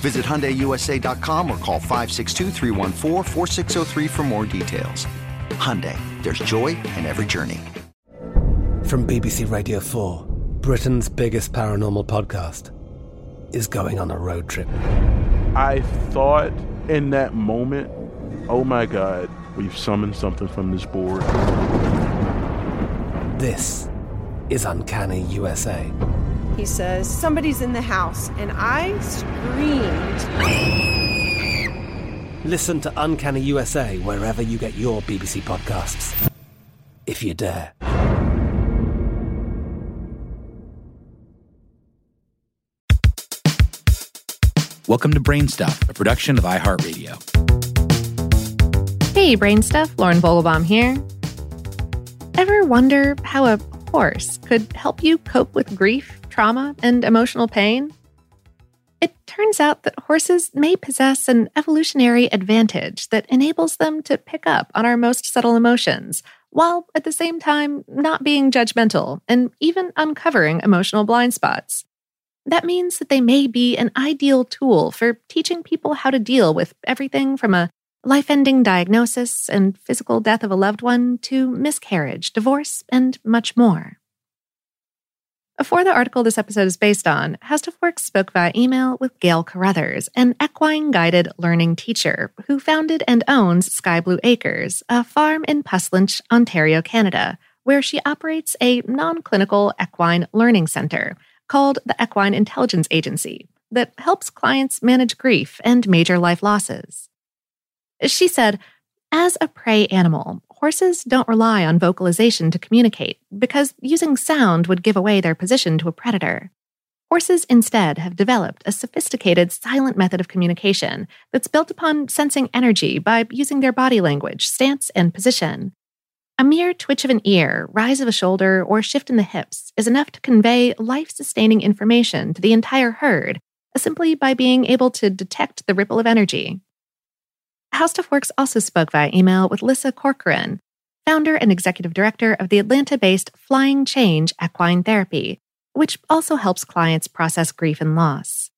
Visit HyundaiUSA.com or call 562 for more details. Hyundai, there's joy in every journey. From BBC Radio 4, Britain's biggest paranormal podcast is going on a road trip. I thought in that moment, oh my God, we've summoned something from this board. This is Uncanny USA he says, Somebody's in the house. And I screamed. Listen to Uncanny USA wherever you get your BBC podcasts, if you dare. Welcome to Brainstuff, a production of iHeartRadio. Hey, Brainstuff, Lauren Vogelbaum here. Ever wonder how a horse could help you cope with grief? Trauma, and emotional pain? It turns out that horses may possess an evolutionary advantage that enables them to pick up on our most subtle emotions, while at the same time not being judgmental and even uncovering emotional blind spots. That means that they may be an ideal tool for teaching people how to deal with everything from a life ending diagnosis and physical death of a loved one to miscarriage, divorce, and much more. For the article this episode is based on, HowStuffWorks spoke via email with Gail Carruthers, an equine guided learning teacher who founded and owns Sky Blue Acres, a farm in Puslinch, Ontario, Canada, where she operates a non clinical equine learning center called the Equine Intelligence Agency that helps clients manage grief and major life losses. She said, as a prey animal, horses don't rely on vocalization to communicate because using sound would give away their position to a predator. Horses instead have developed a sophisticated silent method of communication that's built upon sensing energy by using their body language, stance, and position. A mere twitch of an ear, rise of a shoulder, or shift in the hips is enough to convey life sustaining information to the entire herd simply by being able to detect the ripple of energy. HowStuffWorks also spoke via email with Lissa Corcoran, founder and executive director of the Atlanta based Flying Change Equine Therapy, which also helps clients process grief and loss.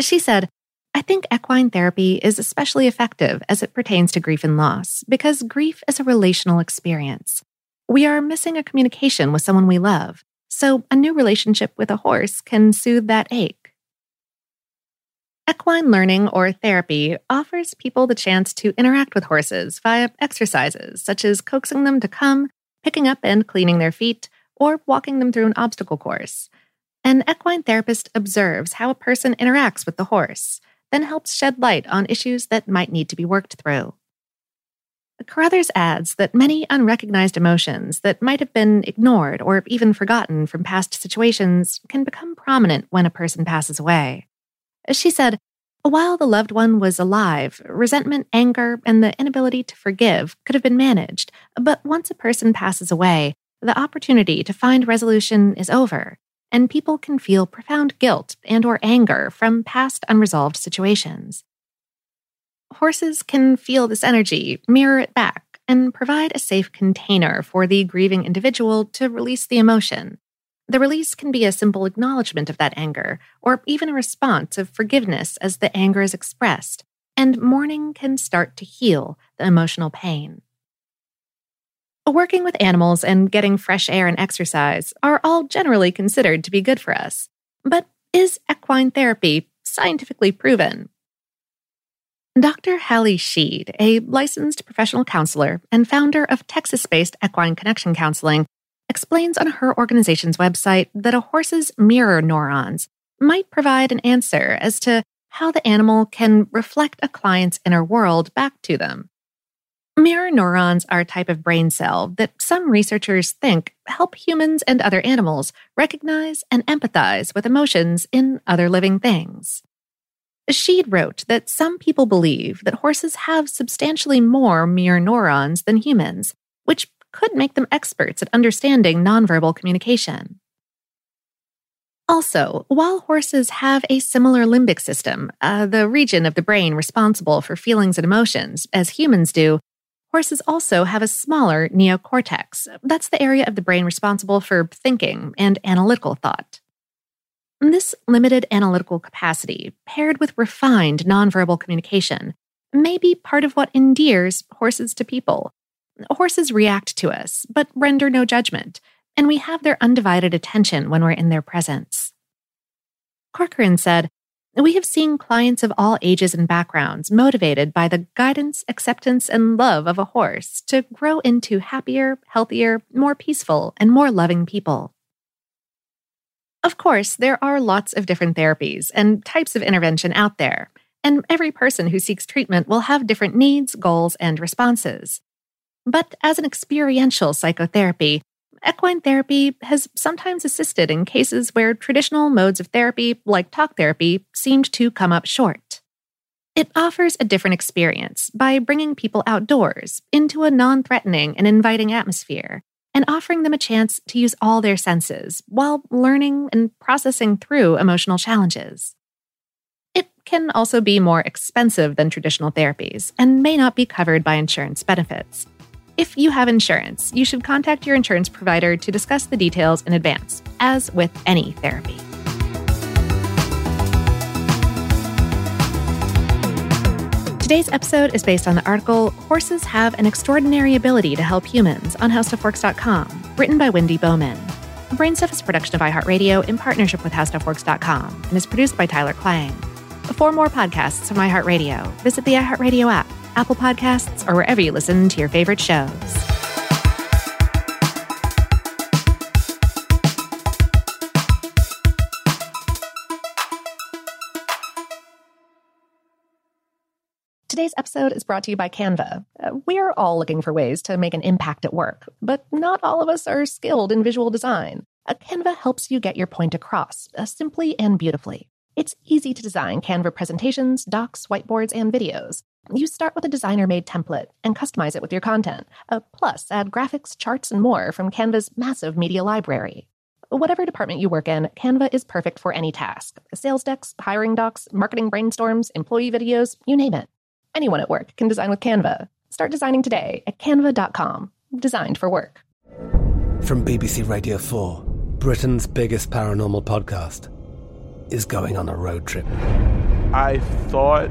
She said, I think equine therapy is especially effective as it pertains to grief and loss because grief is a relational experience. We are missing a communication with someone we love, so a new relationship with a horse can soothe that ache. Equine learning or therapy offers people the chance to interact with horses via exercises such as coaxing them to come, picking up and cleaning their feet, or walking them through an obstacle course. An equine therapist observes how a person interacts with the horse, then helps shed light on issues that might need to be worked through. Carruthers adds that many unrecognized emotions that might have been ignored or even forgotten from past situations can become prominent when a person passes away. She said, while the loved one was alive, resentment, anger, and the inability to forgive could have been managed, but once a person passes away, the opportunity to find resolution is over, and people can feel profound guilt and or anger from past unresolved situations. Horses can feel this energy, mirror it back, and provide a safe container for the grieving individual to release the emotion. The release can be a simple acknowledgement of that anger, or even a response of forgiveness as the anger is expressed, and mourning can start to heal the emotional pain. Working with animals and getting fresh air and exercise are all generally considered to be good for us. But is equine therapy scientifically proven? Dr. Hallie Sheade, a licensed professional counselor and founder of Texas based Equine Connection Counseling, explains on her organization's website that a horse's mirror neurons might provide an answer as to how the animal can reflect a client's inner world back to them. Mirror neurons are a type of brain cell that some researchers think help humans and other animals recognize and empathize with emotions in other living things. Sheade wrote that some people believe that horses have substantially more mirror neurons than humans, which could make them experts at understanding nonverbal communication. Also, while horses have a similar limbic system, uh, the region of the brain responsible for feelings and emotions, as humans do, horses also have a smaller neocortex. That's the area of the brain responsible for thinking and analytical thought. This limited analytical capacity, paired with refined nonverbal communication, may be part of what endears horses to people, Horses react to us, but render no judgment, and we have their undivided attention when we're in their presence. Corcoran said, We have seen clients of all ages and backgrounds motivated by the guidance, acceptance, and love of a horse to grow into happier, healthier, more peaceful, and more loving people. Of course, there are lots of different therapies and types of intervention out there, and every person who seeks treatment will have different needs, goals, and responses. But as an experiential psychotherapy, equine therapy has sometimes assisted in cases where traditional modes of therapy, like talk therapy, seemed to come up short. It offers a different experience by bringing people outdoors into a non threatening and inviting atmosphere and offering them a chance to use all their senses while learning and processing through emotional challenges. It can also be more expensive than traditional therapies and may not be covered by insurance benefits. If you have insurance, you should contact your insurance provider to discuss the details in advance, as with any therapy. Today's episode is based on the article Horses Have an Extraordinary Ability to Help Humans on HowStuffWorks.com, written by Wendy Bowman. Brainstuff is a production of iHeartRadio in partnership with HowStuffWorks.com and is produced by Tyler Klang. For more podcasts from iHeartRadio, visit the iHeartRadio app Apple Podcasts, or wherever you listen to your favorite shows. Today's episode is brought to you by Canva. Uh, we're all looking for ways to make an impact at work, but not all of us are skilled in visual design. Uh, Canva helps you get your point across uh, simply and beautifully. It's easy to design Canva presentations, docs, whiteboards, and videos. You start with a designer made template and customize it with your content. Uh, plus, add graphics, charts, and more from Canva's massive media library. Whatever department you work in, Canva is perfect for any task sales decks, hiring docs, marketing brainstorms, employee videos, you name it. Anyone at work can design with Canva. Start designing today at canva.com. Designed for work. From BBC Radio 4, Britain's biggest paranormal podcast is going on a road trip. I thought